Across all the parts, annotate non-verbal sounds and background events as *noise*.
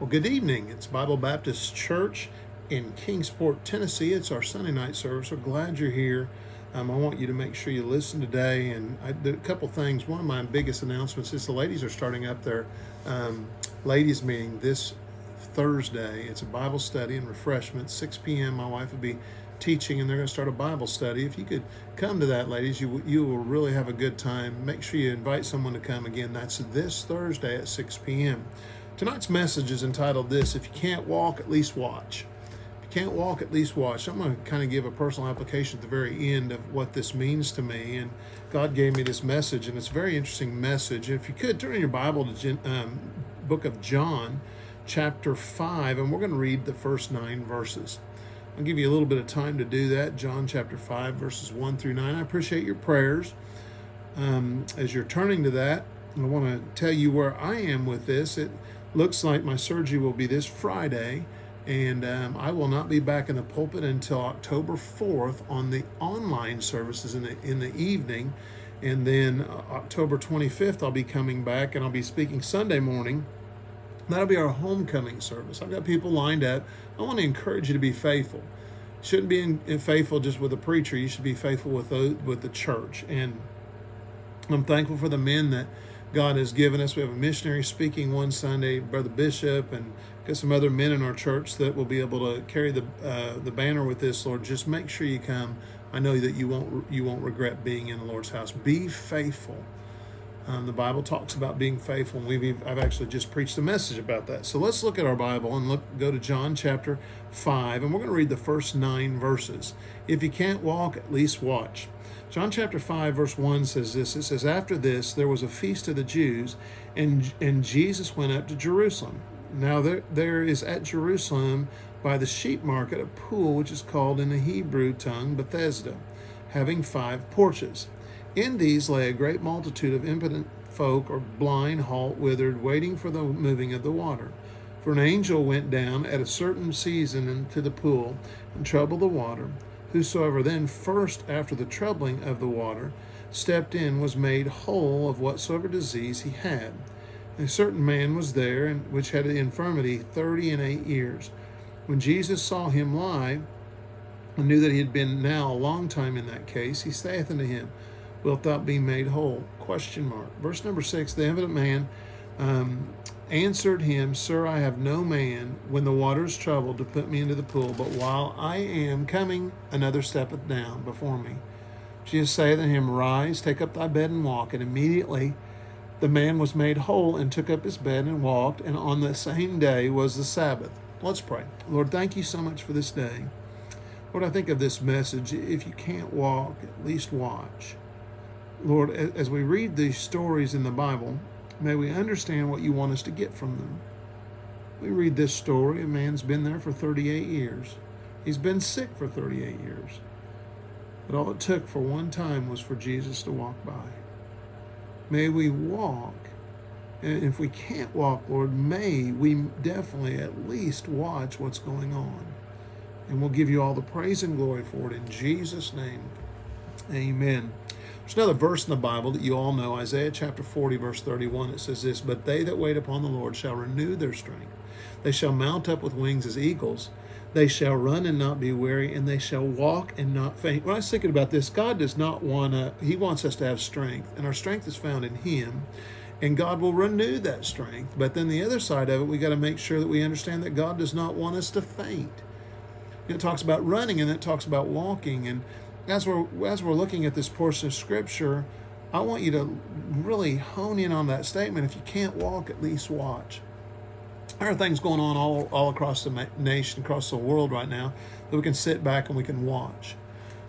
Well, good evening. It's Bible Baptist Church in Kingsport, Tennessee. It's our Sunday night service. We're glad you're here. Um, I want you to make sure you listen today. And I a couple things. One of my biggest announcements is the ladies are starting up their um, ladies' meeting this Thursday. It's a Bible study and refreshment, 6 p.m. My wife will be teaching, and they're going to start a Bible study. If you could come to that, ladies, you you will really have a good time. Make sure you invite someone to come. Again, that's this Thursday at 6 p.m. Tonight's message is entitled This If You Can't Walk, At Least Watch. If you can't walk, at least watch. I'm going to kind of give a personal application at the very end of what this means to me. And God gave me this message, and it's a very interesting message. If you could turn in your Bible to um, book of John, chapter 5, and we're going to read the first nine verses. I'll give you a little bit of time to do that. John chapter 5, verses 1 through 9. I appreciate your prayers. Um, as you're turning to that, I want to tell you where I am with this. It looks like my surgery will be this Friday, and um, I will not be back in the pulpit until October 4th on the online services in the in the evening, and then uh, October 25th I'll be coming back and I'll be speaking Sunday morning. That'll be our homecoming service. I've got people lined up. I want to encourage you to be faithful. shouldn't be in, in faithful just with a preacher. You should be faithful with the, with the church. And I'm thankful for the men that God has given us. We have a missionary speaking one Sunday, Brother Bishop, and got some other men in our church that will be able to carry the uh, the banner with this. Lord, just make sure you come. I know that you won't you won't regret being in the Lord's house. Be faithful. Um, the Bible talks about being faithful, and we've I've actually just preached a message about that. So let's look at our Bible and look go to John chapter five, and we're going to read the first nine verses. If you can't walk, at least watch. John chapter 5, verse 1 says this It says, After this, there was a feast of the Jews, and, and Jesus went up to Jerusalem. Now, there, there is at Jerusalem by the sheep market a pool which is called in the Hebrew tongue Bethesda, having five porches. In these lay a great multitude of impotent folk, or blind, halt, withered, waiting for the moving of the water. For an angel went down at a certain season into the pool and troubled the water. Whosoever then first, after the troubling of the water, stepped in was made whole of whatsoever disease he had. A certain man was there, which had an infirmity thirty and eight years. When Jesus saw him lie, and knew that he had been now a long time in that case, he saith unto him, Wilt thou be made whole? Question mark. Verse number six: The evident man um, answered him, Sir, I have no man when the water is troubled to put me into the pool, but while I am coming, another steppeth down before me. Jesus saith unto him, Rise, take up thy bed and walk. And immediately the man was made whole and took up his bed and walked, and on the same day was the Sabbath. Let's pray. Lord, thank you so much for this day. Lord, I think of this message if you can't walk, at least watch. Lord, as we read these stories in the Bible, May we understand what you want us to get from them. We read this story. A man's been there for 38 years. He's been sick for 38 years. But all it took for one time was for Jesus to walk by. May we walk. And if we can't walk, Lord, may we definitely at least watch what's going on. And we'll give you all the praise and glory for it in Jesus' name. Amen. There's another verse in the Bible that you all know, Isaiah chapter 40, verse 31. It says this But they that wait upon the Lord shall renew their strength. They shall mount up with wings as eagles. They shall run and not be weary, and they shall walk and not faint. When I was thinking about this, God does not want to, He wants us to have strength, and our strength is found in Him, and God will renew that strength. But then the other side of it, we got to make sure that we understand that God does not want us to faint. It talks about running and it talks about walking, and as we're as we're looking at this portion of scripture, I want you to really hone in on that statement. If you can't walk, at least watch. There are things going on all, all across the nation, across the world right now, that we can sit back and we can watch.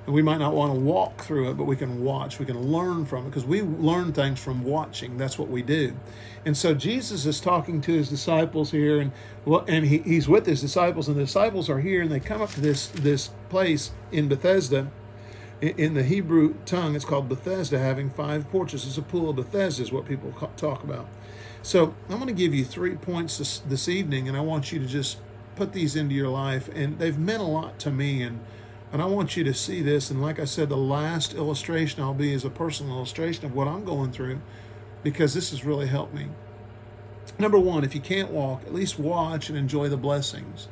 And we might not want to walk through it, but we can watch. We can learn from it because we learn things from watching. That's what we do. And so Jesus is talking to his disciples here, and and he, he's with his disciples, and the disciples are here, and they come up to this this place in Bethesda in the Hebrew tongue, it's called Bethesda, having five porches. It's a pool of Bethesda, is what people talk about. So I'm going to give you three points this, this evening, and I want you to just put these into your life. And they've meant a lot to me, and and I want you to see this. And like I said, the last illustration I'll be is a personal illustration of what I'm going through, because this has really helped me. Number one, if you can't walk, at least watch and enjoy the blessings.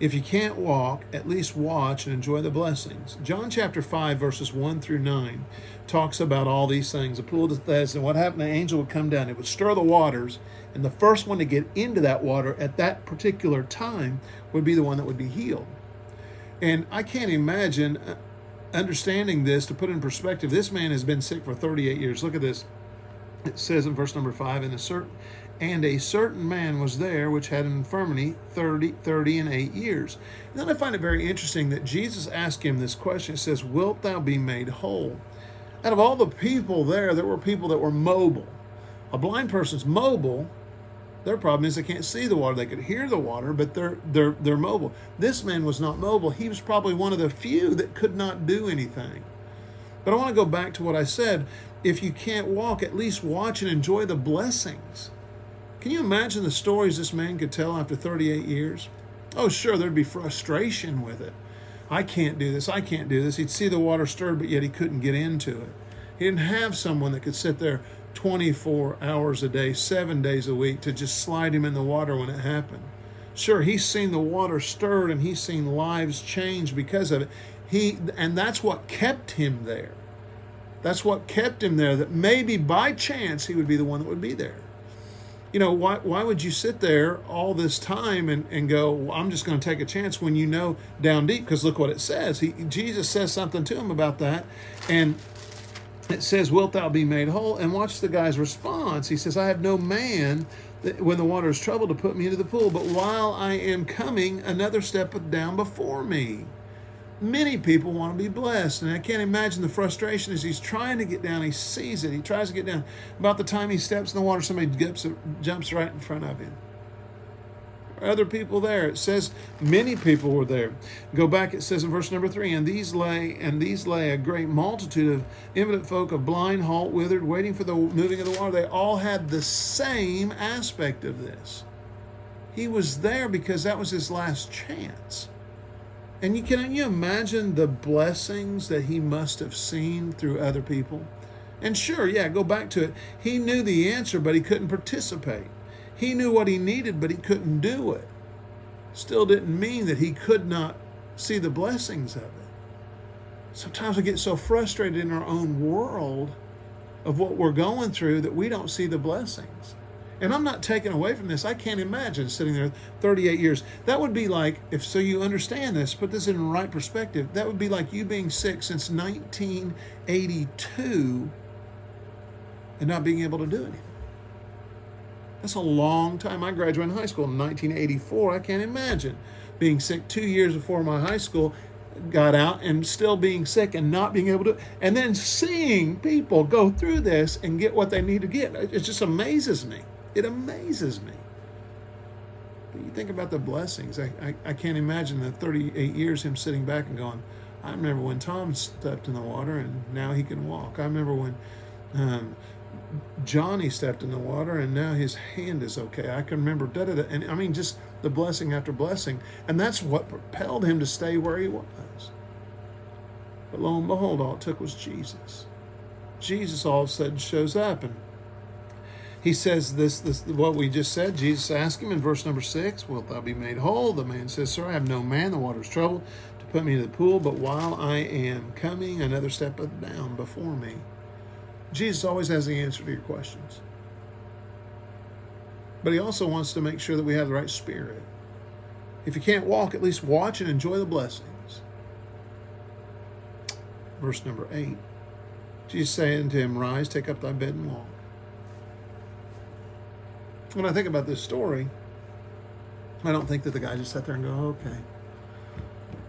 If you can't walk, at least watch and enjoy the blessings. John chapter 5, verses 1 through 9 talks about all these things. The pool of Bethesda, and what happened, the angel would come down, it would stir the waters, and the first one to get into that water at that particular time would be the one that would be healed. And I can't imagine uh, understanding this to put in perspective. This man has been sick for 38 years. Look at this. It says in verse number 5, and a certain and a certain man was there which had an infirmity 30, 30 and 8 years. And then I find it very interesting that Jesus asked him this question. It says, Wilt thou be made whole? Out of all the people there, there were people that were mobile. A blind person's mobile. Their problem is they can't see the water. They could hear the water, but they're they're they're mobile. This man was not mobile. He was probably one of the few that could not do anything. But I want to go back to what I said. If you can't walk, at least watch and enjoy the blessings. Can you imagine the stories this man could tell after 38 years? Oh, sure, there'd be frustration with it. I can't do this. I can't do this. He'd see the water stirred, but yet he couldn't get into it. He didn't have someone that could sit there 24 hours a day, seven days a week to just slide him in the water when it happened. Sure, he's seen the water stirred and he's seen lives change because of it. He and that's what kept him there. That's what kept him there. That maybe by chance he would be the one that would be there you know, why, why would you sit there all this time and, and go, well, I'm just going to take a chance when you know down deep? Because look what it says. He, Jesus says something to him about that. And it says, Wilt thou be made whole? And watch the guy's response. He says, I have no man that, when the water is troubled to put me into the pool, but while I am coming, another step down before me many people want to be blessed. And I can't imagine the frustration as he's trying to get down. He sees it. He tries to get down. About the time he steps in the water, somebody jumps, jumps right in front of him. Other people there. It says many people were there. Go back. It says in verse number three, and these lay and these lay a great multitude of impotent folk of blind, halt, withered, waiting for the moving of the water. They all had the same aspect of this. He was there because that was his last chance. And you can you imagine the blessings that he must have seen through other people? And sure, yeah, go back to it. He knew the answer, but he couldn't participate. He knew what he needed, but he couldn't do it. Still didn't mean that he could not see the blessings of it. Sometimes we get so frustrated in our own world of what we're going through that we don't see the blessings. And I'm not taking away from this. I can't imagine sitting there 38 years. That would be like, if so you understand this, put this in the right perspective, that would be like you being sick since 1982 and not being able to do anything. That's a long time. I graduated high school in 1984. I can't imagine being sick two years before my high school got out and still being sick and not being able to, and then seeing people go through this and get what they need to get. It just amazes me. It amazes me. But you think about the blessings. I, I, I can't imagine the 38 years him sitting back and going, I remember when Tom stepped in the water and now he can walk. I remember when um, Johnny stepped in the water and now his hand is okay. I can remember da da da. And I mean, just the blessing after blessing. And that's what propelled him to stay where he was. But lo and behold, all it took was Jesus. Jesus all of a sudden shows up and he says this, this what we just said. Jesus asked him in verse number six, Wilt thou be made whole? The man says, Sir, I have no man, the water is troubled, to put me into the pool, but while I am coming, another step down before me. Jesus always has the answer to your questions. But he also wants to make sure that we have the right spirit. If you can't walk, at least watch and enjoy the blessings. Verse number eight. Jesus saying to him, Rise, take up thy bed and walk when I think about this story, I don't think that the guy just sat there and go, okay.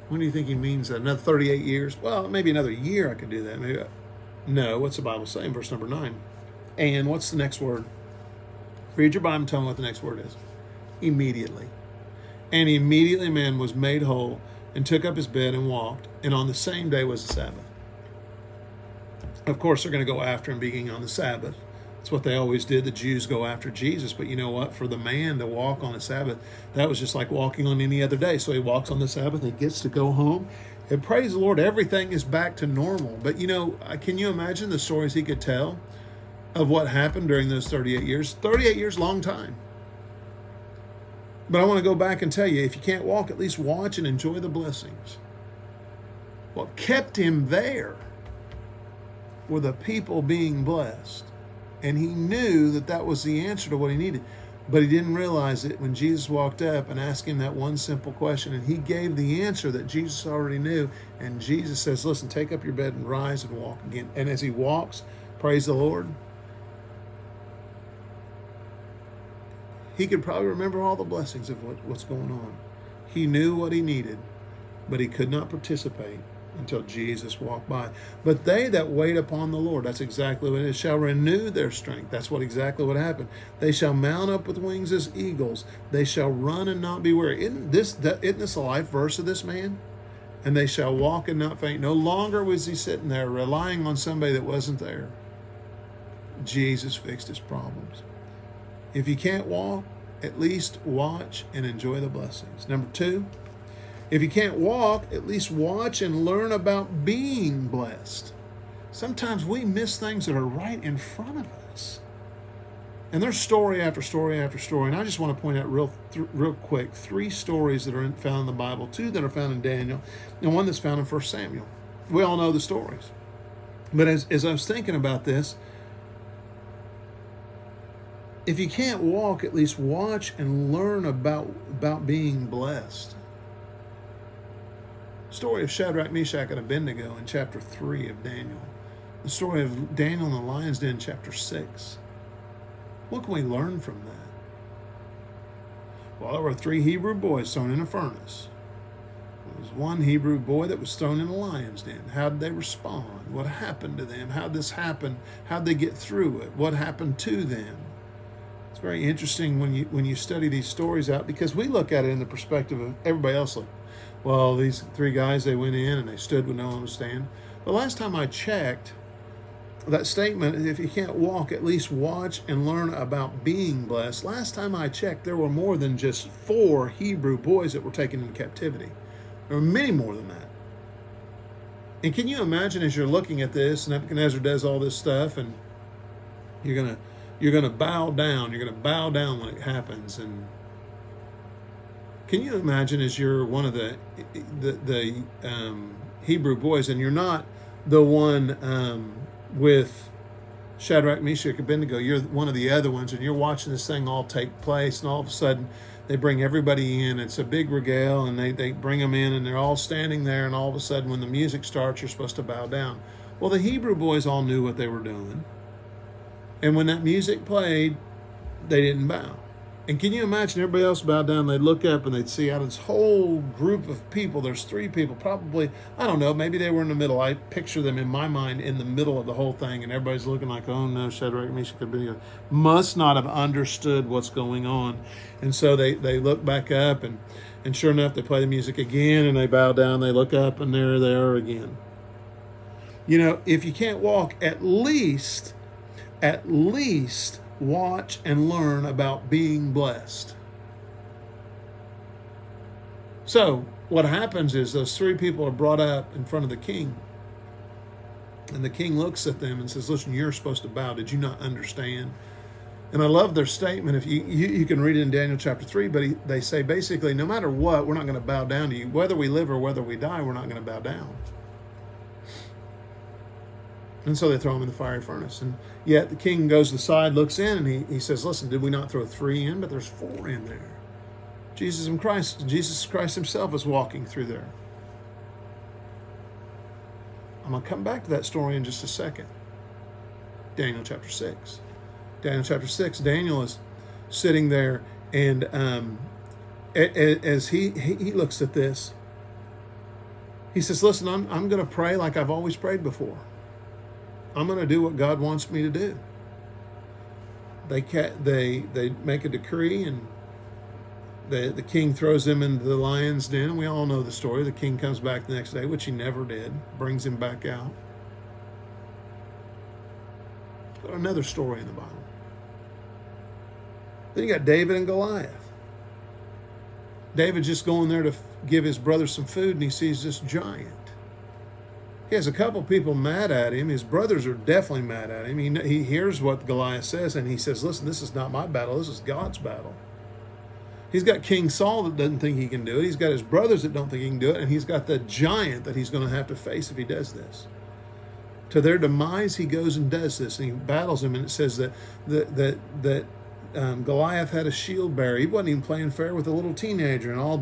When do you think he means that? Another 38 years? Well, maybe another year I could do that. Maybe. Uh, no, what's the Bible saying? Verse number nine. And what's the next word? Read your Bible and tell me what the next word is. Immediately. And immediately man was made whole and took up his bed and walked. And on the same day was the Sabbath. Of course, they're going to go after him being on the Sabbath. That's what they always did. The Jews go after Jesus. But you know what? For the man to walk on the Sabbath, that was just like walking on any other day. So he walks on the Sabbath, he gets to go home. And praise the Lord, everything is back to normal. But you know, uh, can you imagine the stories he could tell? of what happened during those 38 years. 38 years, long time. But I want to go back and tell you if you can't walk, at least watch and enjoy the blessings. What kept him there were the people being blessed. And he knew that that was the answer to what he needed. But he didn't realize it when Jesus walked up and asked him that one simple question. And he gave the answer that Jesus already knew. And Jesus says, Listen, take up your bed and rise and walk again. And as he walks, praise the Lord, he could probably remember all the blessings of what, what's going on. He knew what he needed, but he could not participate until Jesus walked by. But they that wait upon the Lord, that's exactly what it is, shall renew their strength. That's what exactly what happened. They shall mount up with wings as eagles. They shall run and not be weary. Isn't this, isn't this a life verse of this man? And they shall walk and not faint. No longer was he sitting there relying on somebody that wasn't there. Jesus fixed his problems. If you can't walk, at least watch and enjoy the blessings. Number two, if you can't walk, at least watch and learn about being blessed. Sometimes we miss things that are right in front of us. And there's story after story after story. And I just want to point out real, th- real quick three stories that are in, found in the Bible, two that are found in Daniel, and one that's found in 1 Samuel. We all know the stories. But as, as I was thinking about this, if you can't walk, at least watch and learn about, about being blessed. Story of Shadrach, Meshach, and Abednego in chapter 3 of Daniel. The story of Daniel in the lion's den, chapter 6. What can we learn from that? Well, there were three Hebrew boys thrown in a furnace. There was one Hebrew boy that was thrown in a lion's den. How did they respond? What happened to them? How did this happen? How did they get through it? What happened to them? It's very interesting when you when you study these stories out because we look at it in the perspective of everybody else. Like, well, these three guys they went in and they stood when no one was standing. The last time I checked, that statement, if you can't walk, at least watch and learn about being blessed. Last time I checked, there were more than just four Hebrew boys that were taken into captivity. There were many more than that. And can you imagine as you're looking at this, and Nebuchadnezzar does all this stuff, and you're gonna you're gonna bow down. You're gonna bow down when it happens. And can you imagine as you're one of the the, the um, Hebrew boys, and you're not the one um, with Shadrach, Meshach, Abednego. You're one of the other ones, and you're watching this thing all take place, and all of a sudden they bring everybody in. It's a big regale, and they, they bring them in, and they're all standing there, and all of a sudden when the music starts, you're supposed to bow down. Well, the Hebrew boys all knew what they were doing. And when that music played, they didn't bow. And can you imagine everybody else bowed down? They'd look up and they'd see out this whole group of people, there's three people, probably, I don't know, maybe they were in the middle. I picture them in my mind in the middle of the whole thing, and everybody's looking like, oh no, Shadrach, Meshach, Abednego must not have understood what's going on. And so they, they look back up, and, and sure enough, they play the music again, and they bow down, they look up, and there they are again. You know, if you can't walk, at least, at least watch and learn about being blessed. So, what happens is those three people are brought up in front of the king. And the king looks at them and says, Listen, you're supposed to bow. Did you not understand? And I love their statement. If you, you, you can read it in Daniel chapter 3, but he, they say basically, no matter what, we're not going to bow down to you. Whether we live or whether we die, we're not going to bow down. And so they throw him in the fiery furnace. And yet the king goes to the side, looks in, and he, he says, Listen, did we not throw three in? But there's four in there. Jesus and Christ, Jesus Christ himself is walking through there. I'm going to come back to that story in just a second. Daniel chapter 6. Daniel chapter 6, Daniel is sitting there, and um, as he, he looks at this, he says, Listen, I'm, I'm going to pray like I've always prayed before. I'm going to do what God wants me to do. They they they make a decree and the the king throws him into the lion's den. We all know the story. The king comes back the next day, which he never did, brings him back out. Got another story in the Bible. Then you got David and Goliath. David just going there to give his brother some food, and he sees this giant. He has a couple people mad at him. His brothers are definitely mad at him. He, he hears what Goliath says and he says, Listen, this is not my battle. This is God's battle. He's got King Saul that doesn't think he can do it. He's got his brothers that don't think he can do it. And he's got the giant that he's going to have to face if he does this. To their demise, he goes and does this, and he battles him. And it says that that that that um, Goliath had a shield bearer. He wasn't even playing fair with a little teenager, and all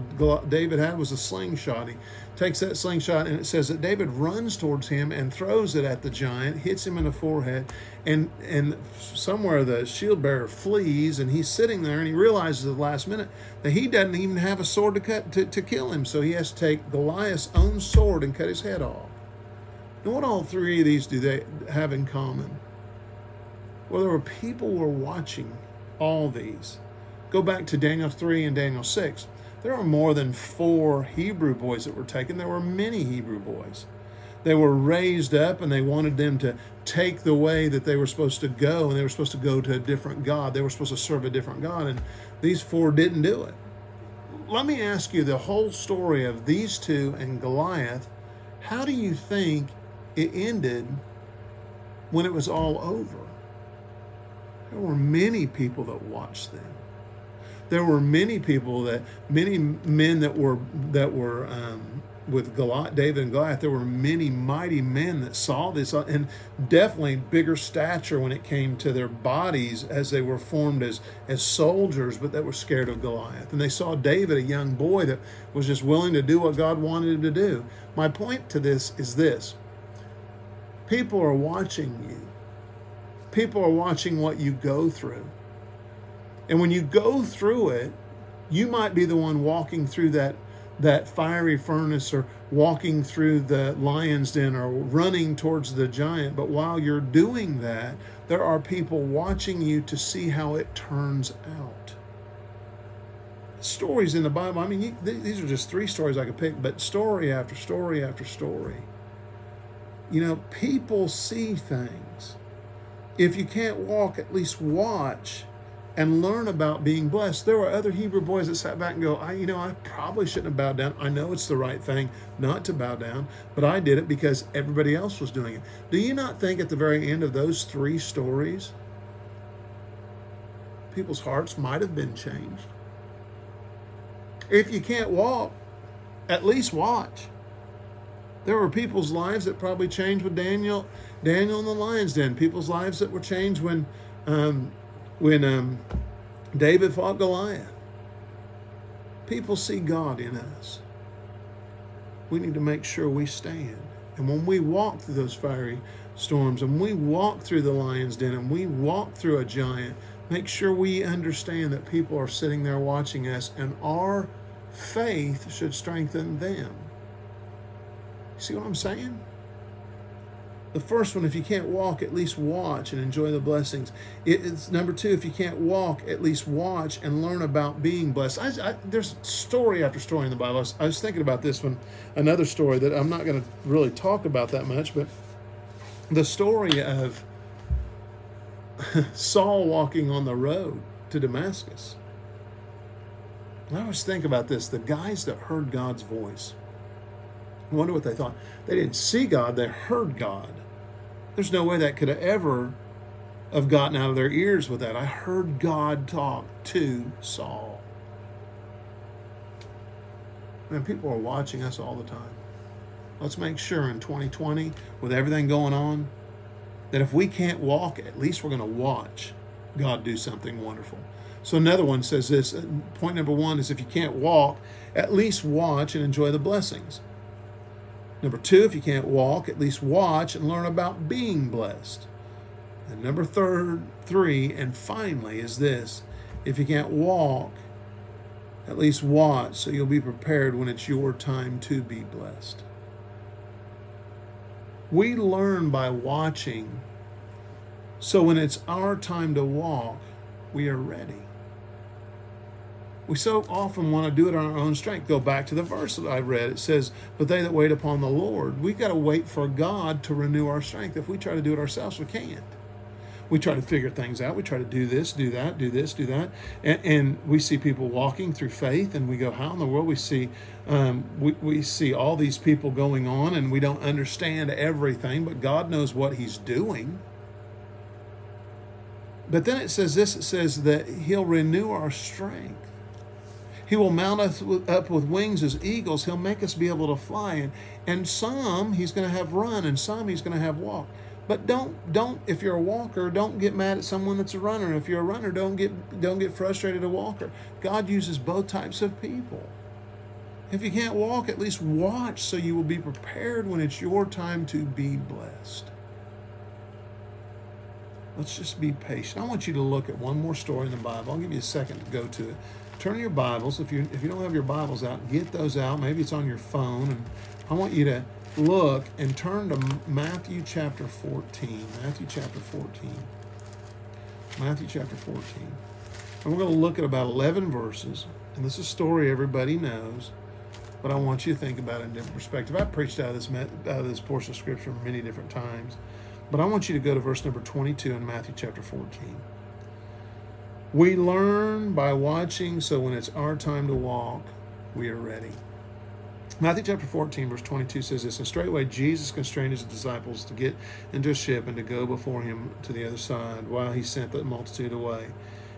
David had was a slingshot. He takes that slingshot, and it says that David runs towards him and throws it at the giant, hits him in the forehead, and and somewhere the shield bearer flees, and he's sitting there, and he realizes at the last minute that he doesn't even have a sword to cut to, to kill him, so he has to take Goliath's own sword and cut his head off. And what all three of these do they have in common? Well, there were people were watching all these. Go back to Daniel 3 and Daniel 6. There are more than four Hebrew boys that were taken. There were many Hebrew boys. They were raised up and they wanted them to take the way that they were supposed to go, and they were supposed to go to a different God. They were supposed to serve a different God, and these four didn't do it. Let me ask you the whole story of these two and Goliath. How do you think it ended when it was all over? There were many people that watched them. There were many people that many men that were that were um, with Goliath, David and Goliath. There were many mighty men that saw this, and definitely bigger stature when it came to their bodies as they were formed as as soldiers, but that were scared of Goliath. And they saw David, a young boy that was just willing to do what God wanted him to do. My point to this is this: people are watching you people are watching what you go through. And when you go through it, you might be the one walking through that that fiery furnace or walking through the lion's den or running towards the giant. But while you're doing that, there are people watching you to see how it turns out. Stories in the Bible, I mean, you, these are just three stories I could pick, but story after story after story. You know, people see things if you can't walk, at least watch and learn about being blessed. There were other Hebrew boys that sat back and go, I, you know, I probably shouldn't have bowed down. I know it's the right thing not to bow down, but I did it because everybody else was doing it. Do you not think at the very end of those three stories, people's hearts might have been changed? If you can't walk, at least watch. There were people's lives that probably changed with Daniel, Daniel in the lion's den. People's lives that were changed when, um, when um, David fought Goliath. People see God in us. We need to make sure we stand. And when we walk through those fiery storms, and we walk through the lion's den, and we walk through a giant, make sure we understand that people are sitting there watching us, and our faith should strengthen them. See what I'm saying? The first one, if you can't walk, at least watch and enjoy the blessings. It's number two, if you can't walk, at least watch and learn about being blessed. I, I, there's story after story in the Bible. I was, I was thinking about this one, another story that I'm not going to really talk about that much, but the story of *laughs* Saul walking on the road to Damascus. I always think about this the guys that heard God's voice I wonder what they thought. They didn't see God, they heard God. There's no way that could have ever have gotten out of their ears with that. I heard God talk to Saul. Man, people are watching us all the time. Let's make sure in 2020, with everything going on, that if we can't walk, at least we're going to watch God do something wonderful. So another one says this uh, point number one is if you can't walk, at least watch and enjoy the blessings. Number two, if you can't walk, at least watch and learn about being blessed. And number third, three, and finally is this if you can't walk, at least watch so you'll be prepared when it's your time to be blessed. We learn by watching, so when it's our time to walk, we are ready. We so often want to do it on our own strength. Go back to the verse that I read. It says, But they that wait upon the Lord, we got to wait for God to renew our strength. If we try to do it ourselves, we can't. We try to figure things out. We try to do this, do that, do this, do that. And, and we see people walking through faith, and we go, How in the world? We see, um, we, we see all these people going on, and we don't understand everything, but God knows what He's doing. But then it says this it says that He'll renew our strength. He will mount us up with wings as eagles. He'll make us be able to fly. And, and some He's going to have run, and some He's going to have walk. But don't don't if you're a walker, don't get mad at someone that's a runner. If you're a runner, don't get don't get frustrated at a walker. God uses both types of people. If you can't walk, at least watch so you will be prepared when it's your time to be blessed. Let's just be patient. I want you to look at one more story in the Bible. I'll give you a second to go to it. Turn your Bibles. If you if you don't have your Bibles out, get those out. Maybe it's on your phone. And I want you to look and turn to Matthew chapter 14. Matthew chapter 14. Matthew chapter 14. And we're going to look at about 11 verses. And this is a story everybody knows, but I want you to think about it in a different perspective. I've preached out of this, out of this portion of Scripture many different times, but I want you to go to verse number 22 in Matthew chapter 14. We learn by watching, so when it's our time to walk, we are ready. Matthew chapter 14, verse 22 says this And straightway Jesus constrained his disciples to get into a ship and to go before him to the other side while he sent the multitude away.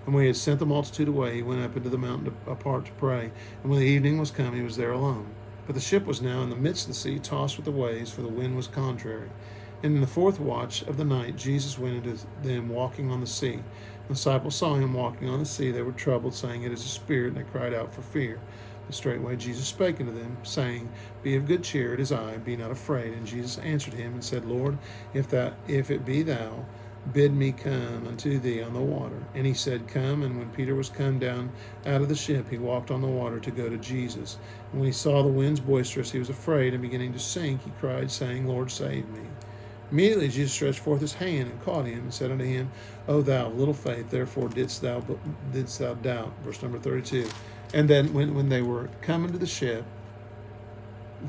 And when he had sent the multitude away, he went up into the mountain apart to pray. And when the evening was come, he was there alone. But the ship was now in the midst of the sea, tossed with the waves, for the wind was contrary. And in the fourth watch of the night, Jesus went into them walking on the sea. The disciples saw him walking on the sea. They were troubled, saying, It is a spirit, and they cried out for fear. And straightway Jesus spake unto them, saying, Be of good cheer, it is I, be not afraid. And Jesus answered him and said, Lord, if that if it be thou, bid me come unto thee on the water. And he said, Come. And when Peter was come down out of the ship, he walked on the water to go to Jesus. And when he saw the winds boisterous, he was afraid, and beginning to sink, he cried, saying, Lord, save me. Immediately Jesus stretched forth his hand and caught him and said unto him, O thou of little faith, therefore didst thou didst thou doubt. Verse number thirty-two. And then when, when they were coming to the ship,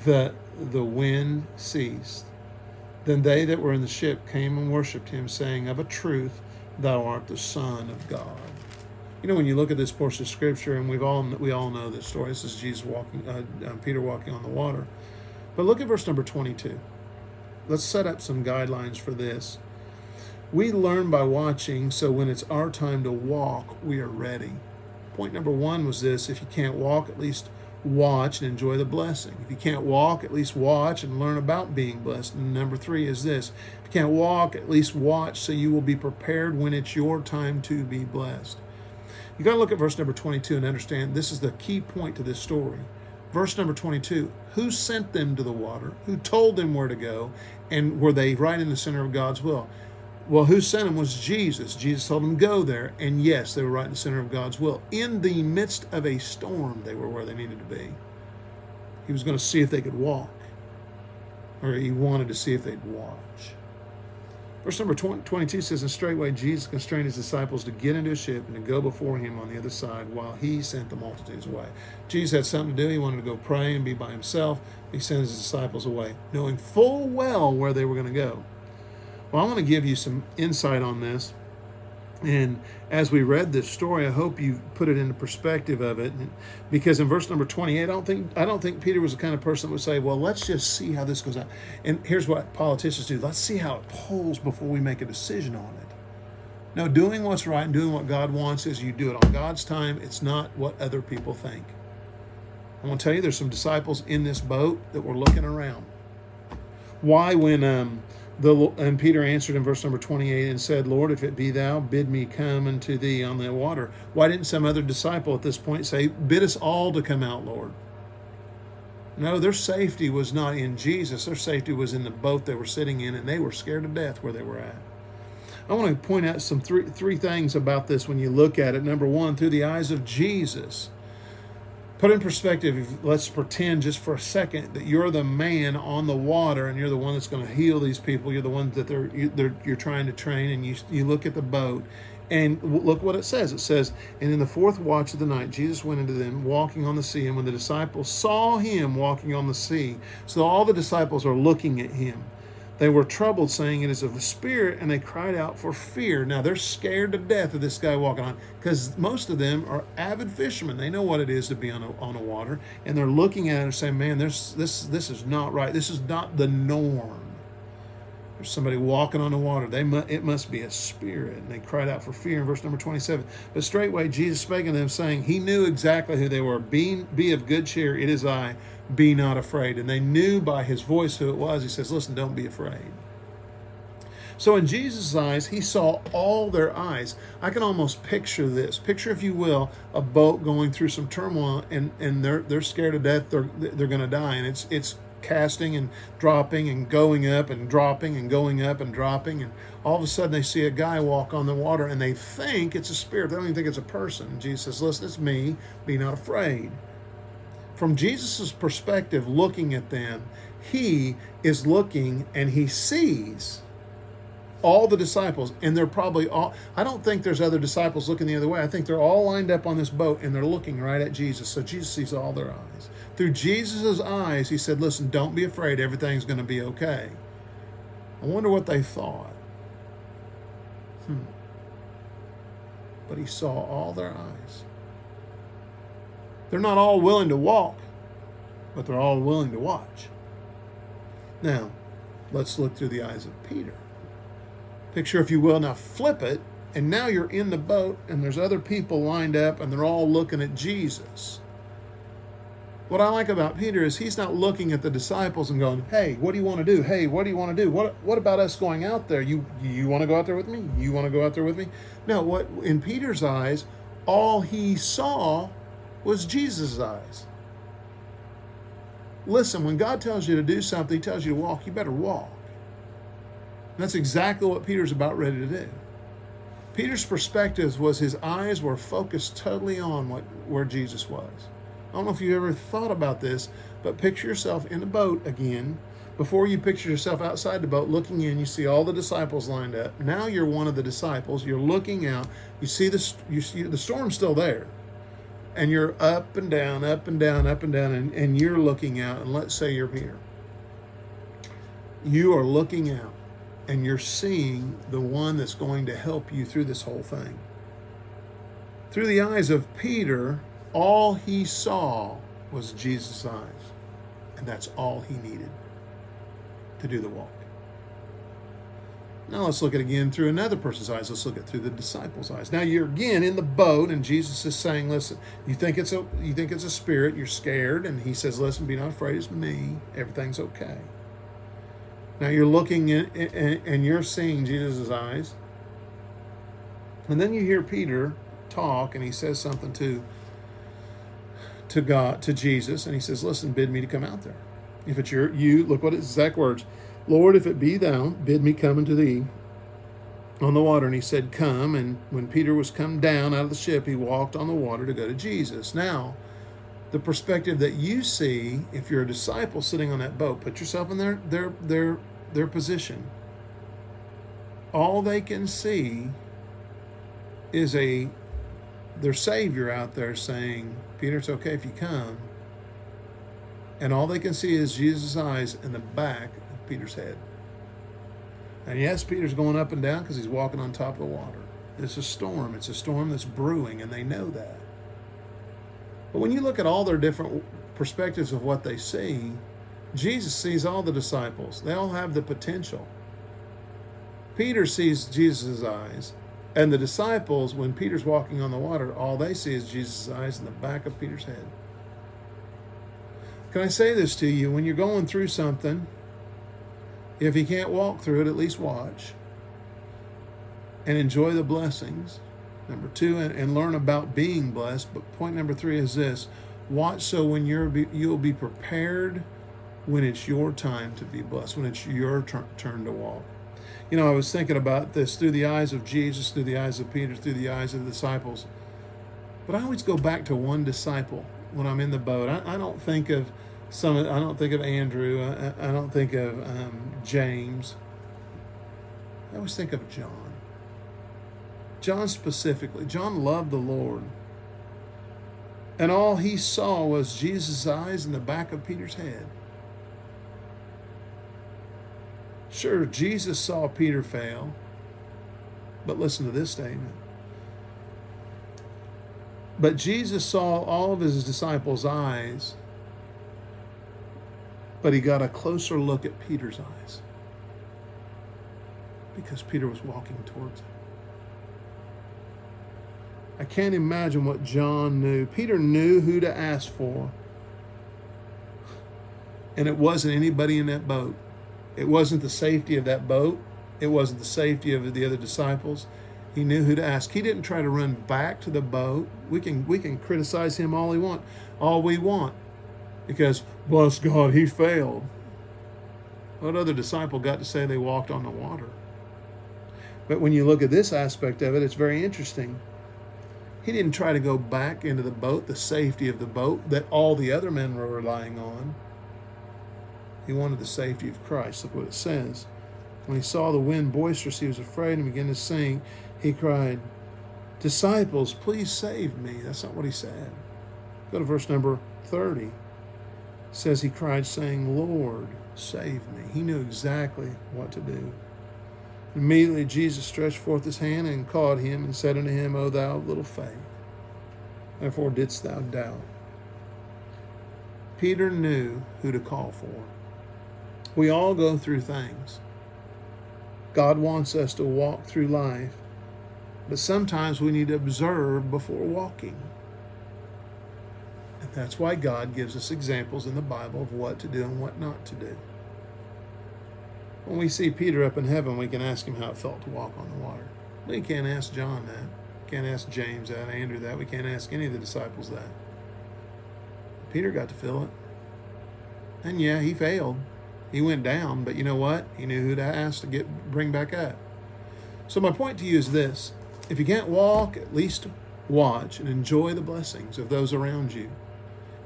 the, the wind ceased. Then they that were in the ship came and worshipped him, saying, Of a truth, thou art the Son of God. You know, when you look at this portion of Scripture, and we've all we all know this story. This is Jesus walking, uh, uh, Peter walking on the water. But look at verse number twenty-two. Let's set up some guidelines for this. We learn by watching, so when it's our time to walk, we are ready. Point number one was this if you can't walk, at least watch and enjoy the blessing. If you can't walk, at least watch and learn about being blessed. And number three is this if you can't walk, at least watch so you will be prepared when it's your time to be blessed. You got to look at verse number 22 and understand this is the key point to this story. Verse number 22 Who sent them to the water? Who told them where to go? And were they right in the center of God's will? Well, who sent them was Jesus. Jesus told them go there, and yes, they were right in the center of God's will. In the midst of a storm, they were where they needed to be. He was going to see if they could walk, or he wanted to see if they'd watch. Verse number 22 says, And straightway Jesus constrained his disciples to get into a ship and to go before him on the other side while he sent the multitudes away. Jesus had something to do. He wanted to go pray and be by himself. He sent his disciples away, knowing full well where they were going to go. Well, I want to give you some insight on this. And as we read this story, I hope you put it into perspective of it, because in verse number twenty-eight, I don't think I don't think Peter was the kind of person that would say, "Well, let's just see how this goes out." And here's what politicians do: let's see how it polls before we make a decision on it. No, doing what's right and doing what God wants is you do it on God's time. It's not what other people think. I want to tell you, there's some disciples in this boat that were looking around. Why, when um, the, and Peter answered in verse number 28 and said, Lord, if it be thou, bid me come unto thee on the water. Why didn't some other disciple at this point say, Bid us all to come out, Lord? No, their safety was not in Jesus. Their safety was in the boat they were sitting in, and they were scared to death where they were at. I want to point out some three, three things about this when you look at it. Number one, through the eyes of Jesus, put in perspective, let's pretend just for a second that you're the man on the water and you're the one that's going to heal these people. You're the one that they're, they're you're trying to train, and you you look at the boat, and look what it says. It says, and in the fourth watch of the night, Jesus went into them walking on the sea, and when the disciples saw him walking on the sea, so all the disciples are looking at him. They were troubled, saying, It is of a spirit, and they cried out for fear. Now they're scared to death of this guy walking on because most of them are avid fishermen. They know what it is to be on a, on a water, and they're looking at it and saying, Man, this, this, this is not right. This is not the norm. There's somebody walking on the water. They mu- it must be a spirit. And they cried out for fear in verse number 27. But straightway Jesus spake unto them, saying, He knew exactly who they were. Be, be of good cheer, it is I be not afraid. And they knew by his voice who it was. He says, Listen, don't be afraid. So in Jesus' eyes, he saw all their eyes. I can almost picture this. Picture, if you will, a boat going through some turmoil and, and they're they're scared to death, they're they're gonna die. And it's it's casting and dropping and going up and dropping and going up and dropping and all of a sudden they see a guy walk on the water and they think it's a spirit they don't even think it's a person jesus says listen it's me be not afraid from Jesus' perspective, looking at them, he is looking and he sees all the disciples, and they're probably all. I don't think there's other disciples looking the other way. I think they're all lined up on this boat and they're looking right at Jesus. So Jesus sees all their eyes. Through Jesus' eyes, he said, Listen, don't be afraid. Everything's going to be okay. I wonder what they thought. Hmm. But he saw all their eyes. They're not all willing to walk, but they're all willing to watch. Now, let's look through the eyes of Peter. Picture, if you will, now flip it, and now you're in the boat, and there's other people lined up, and they're all looking at Jesus. What I like about Peter is he's not looking at the disciples and going, "Hey, what do you want to do? Hey, what do you want to do? What what about us going out there? You you want to go out there with me? You want to go out there with me?" No, what in Peter's eyes, all he saw was Jesus' eyes. Listen, when God tells you to do something, He tells you to walk, you better walk. And that's exactly what Peter's about ready to do. Peter's perspective was his eyes were focused totally on what where Jesus was. I don't know if you've ever thought about this, but picture yourself in a boat again. Before you picture yourself outside the boat looking in, you see all the disciples lined up. Now you're one of the disciples. You're looking out. You see the you see the storm's still there and you're up and down, up and down, up and down, and, and you're looking out, and let's say you're Peter. You are looking out and you're seeing the one that's going to help you through this whole thing. Through the eyes of Peter, all he saw was Jesus' eyes, and that's all he needed to do the walk. Now let's look at it again through another person's eyes. Let's look at it through the disciples' eyes. Now you're again in the boat, and Jesus is saying, "Listen, you think it's a you think it's a spirit. You're scared." And he says, "Listen, be not afraid. It's me. Everything's okay." Now you're looking in, and you're seeing Jesus' eyes, and then you hear Peter talk, and he says something to to God, to Jesus, and he says, "Listen, bid me to come out there. If it's your you, look what it's exact words." Lord, if it be thou, bid me come unto thee on the water. And he said, Come. And when Peter was come down out of the ship, he walked on the water to go to Jesus. Now, the perspective that you see, if you're a disciple sitting on that boat, put yourself in their their their their position. All they can see is a their savior out there saying, Peter, it's okay if you come. And all they can see is Jesus' eyes in the back Peter's head. And yes, Peter's going up and down because he's walking on top of the water. It's a storm. It's a storm that's brewing, and they know that. But when you look at all their different perspectives of what they see, Jesus sees all the disciples. They all have the potential. Peter sees Jesus' eyes, and the disciples, when Peter's walking on the water, all they see is Jesus' eyes in the back of Peter's head. Can I say this to you? When you're going through something, if you can't walk through it, at least watch and enjoy the blessings. Number two, and, and learn about being blessed. But point number three is this watch so when you're you'll be prepared when it's your time to be blessed, when it's your tur- turn to walk. You know, I was thinking about this through the eyes of Jesus, through the eyes of Peter, through the eyes of the disciples. But I always go back to one disciple when I'm in the boat. I, I don't think of some I don't think of Andrew. I, I don't think of um, James. I always think of John. John specifically. John loved the Lord. And all he saw was Jesus' eyes in the back of Peter's head. Sure, Jesus saw Peter fail, but listen to this statement. But Jesus saw all of his disciples' eyes, but he got a closer look at Peter's eyes because Peter was walking towards him. I can't imagine what John knew. Peter knew who to ask for, and it wasn't anybody in that boat. It wasn't the safety of that boat. It wasn't the safety of the other disciples. He knew who to ask. He didn't try to run back to the boat. We can we can criticize him all we want, all we want, because bless God, he failed. What other disciple got to say they walked on the water? But when you look at this aspect of it, it's very interesting. He didn't try to go back into the boat, the safety of the boat that all the other men were relying on. He wanted the safety of Christ. Look what it says. When he saw the wind boisterous, he was afraid and began to sink. He cried, Disciples, please save me. That's not what he said. Go to verse number 30. Says he cried, saying, Lord, save me. He knew exactly what to do. Immediately Jesus stretched forth his hand and caught him and said unto him, O thou of little faith, therefore didst thou doubt. Peter knew who to call for. We all go through things. God wants us to walk through life, but sometimes we need to observe before walking. That's why God gives us examples in the Bible of what to do and what not to do. When we see Peter up in heaven, we can ask him how it felt to walk on the water. We can't ask John that. Can't ask James that, Andrew that. We can't ask any of the disciples that. Peter got to feel it. And yeah, he failed. He went down, but you know what? He knew who to ask to get bring back up. So my point to you is this. If you can't walk, at least watch and enjoy the blessings of those around you.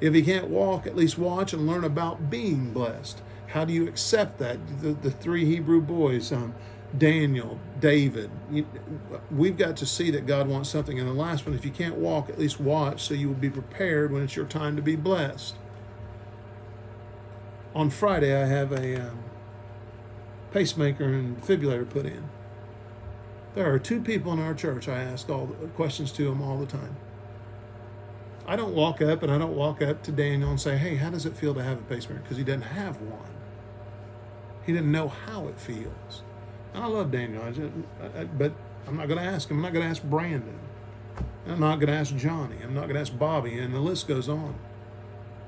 If you can't walk, at least watch and learn about being blessed. How do you accept that? The, the three Hebrew boys, um, Daniel, David, you, we've got to see that God wants something. And the last one, if you can't walk, at least watch so you will be prepared when it's your time to be blessed. On Friday, I have a um, pacemaker and defibrillator put in. There are two people in our church I ask all questions to them all the time. I don't walk up and I don't walk up to Daniel and say, "Hey, how does it feel to have a pacemaker?" Because he doesn't have one. He didn't know how it feels. And I love Daniel, I just, I, but I'm not going to ask him. I'm not going to ask Brandon. I'm not going to ask Johnny. I'm not going to ask Bobby, and the list goes on.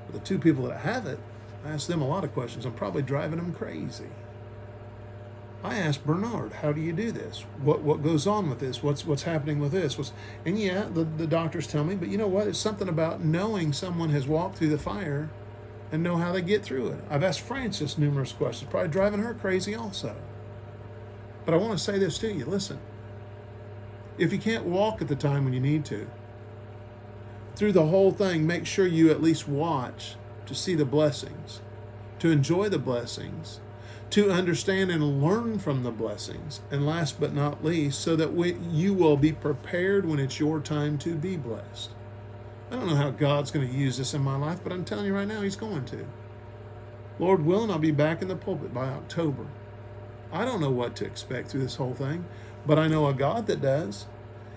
But the two people that have it, I ask them a lot of questions. I'm probably driving them crazy. I asked Bernard, how do you do this? What what goes on with this? What's what's happening with this? What's, and yeah, the, the doctors tell me, but you know what? It's something about knowing someone has walked through the fire and know how they get through it. I've asked Frances numerous questions, probably driving her crazy also. But I want to say this to you listen, if you can't walk at the time when you need to, through the whole thing, make sure you at least watch to see the blessings, to enjoy the blessings, to understand and learn from the blessings, and last but not least, so that we, you will be prepared when it's your time to be blessed. I don't know how God's going to use this in my life, but I'm telling you right now, He's going to. Lord willing, I'll be back in the pulpit by October. I don't know what to expect through this whole thing, but I know a God that does.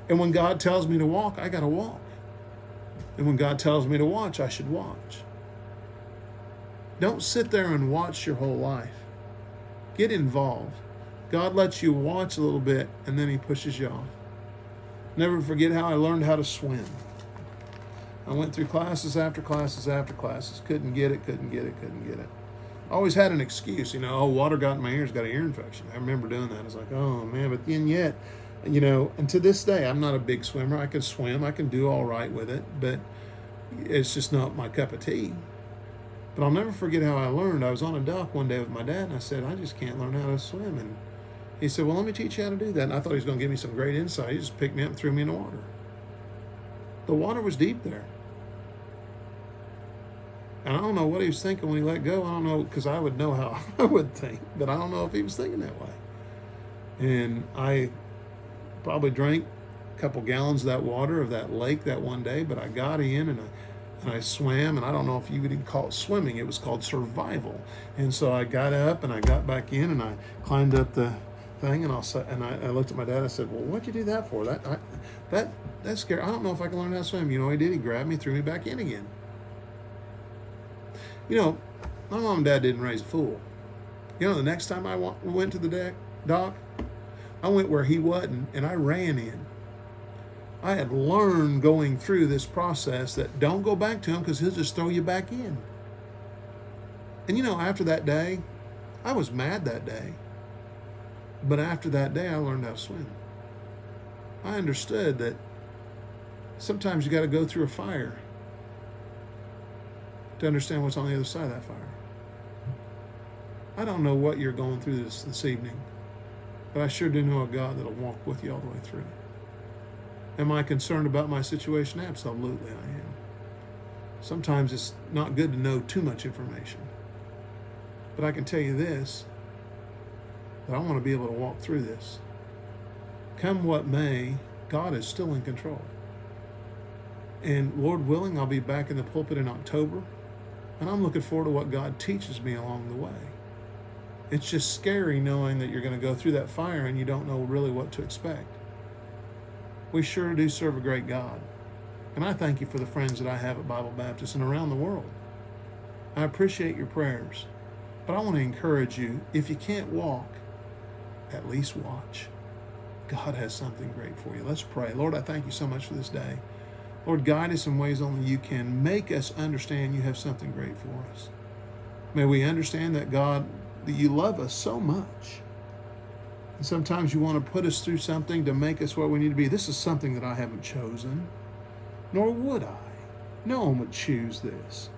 And when God tells me to walk, I got to walk. And when God tells me to watch, I should watch. Don't sit there and watch your whole life. Get involved. God lets you watch a little bit and then He pushes you off. Never forget how I learned how to swim. I went through classes after classes after classes. Couldn't get it, couldn't get it, couldn't get it. Always had an excuse, you know, oh, water got in my ears, got an ear infection. I remember doing that. I was like, oh man, but then yet, you know, and to this day, I'm not a big swimmer. I can swim, I can do all right with it, but it's just not my cup of tea. But I'll never forget how I learned. I was on a dock one day with my dad, and I said, I just can't learn how to swim. And he said, Well, let me teach you how to do that. And I thought he was going to give me some great insight. He just picked me up and threw me in the water. The water was deep there. And I don't know what he was thinking when he let go. I don't know because I would know how *laughs* I would think, but I don't know if he was thinking that way. And I probably drank a couple gallons of that water of that lake that one day, but I got in and I, and I swam, and I don't know if you would even call it swimming. It was called survival. And so I got up and I got back in and I climbed up the thing, and I'll and I, I looked at my dad. And I said, "Well, what'd you do that for? That I, that that's scary. I don't know if I can learn how to swim." You know, he did. He grabbed me, threw me back in again. You know, my mom and dad didn't raise a fool. You know, the next time I went to the deck, dock, I went where he wasn't, and I ran in. I had learned going through this process that don't go back to him because he'll just throw you back in. And you know, after that day, I was mad that day. But after that day, I learned how to swim. I understood that sometimes you got to go through a fire to understand what's on the other side of that fire. I don't know what you're going through this this evening, but I sure do know a God that'll walk with you all the way through. Am I concerned about my situation? Absolutely, I am. Sometimes it's not good to know too much information. But I can tell you this that I want to be able to walk through this. Come what may, God is still in control. And Lord willing, I'll be back in the pulpit in October. And I'm looking forward to what God teaches me along the way. It's just scary knowing that you're going to go through that fire and you don't know really what to expect we sure do serve a great God. And I thank you for the friends that I have at Bible Baptist and around the world. I appreciate your prayers. But I want to encourage you if you can't walk, at least watch. God has something great for you. Let's pray. Lord, I thank you so much for this day. Lord, guide us in ways only you can. Make us understand you have something great for us. May we understand that, God, that you love us so much and sometimes you want to put us through something to make us what we need to be. This is something that I haven't chosen, nor would I. No one would choose this.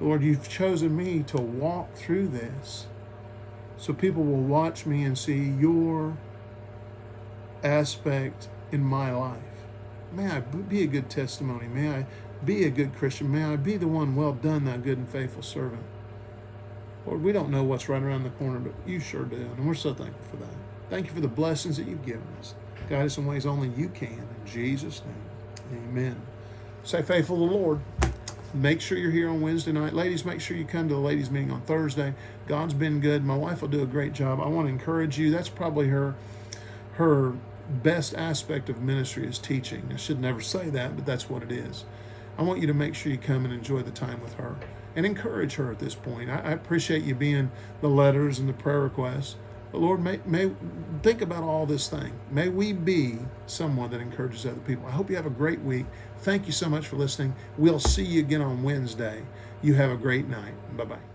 Lord, you've chosen me to walk through this so people will watch me and see your aspect in my life. May I be a good testimony. May I be a good Christian. May I be the one, well done, thou good and faithful servant. Lord, we don't know what's right around the corner, but you sure do. And we're so thankful for that. Thank you for the blessings that you've given us. Guide us in ways only you can. In Jesus' name, amen. Say faithful to the Lord. Make sure you're here on Wednesday night. Ladies, make sure you come to the ladies' meeting on Thursday. God's been good. My wife will do a great job. I want to encourage you. That's probably her her best aspect of ministry is teaching. I should never say that, but that's what it is. I want you to make sure you come and enjoy the time with her and encourage her at this point. I, I appreciate you being the letters and the prayer requests. But Lord, may, may think about all this thing. May we be someone that encourages other people. I hope you have a great week. Thank you so much for listening. We'll see you again on Wednesday. You have a great night. Bye bye.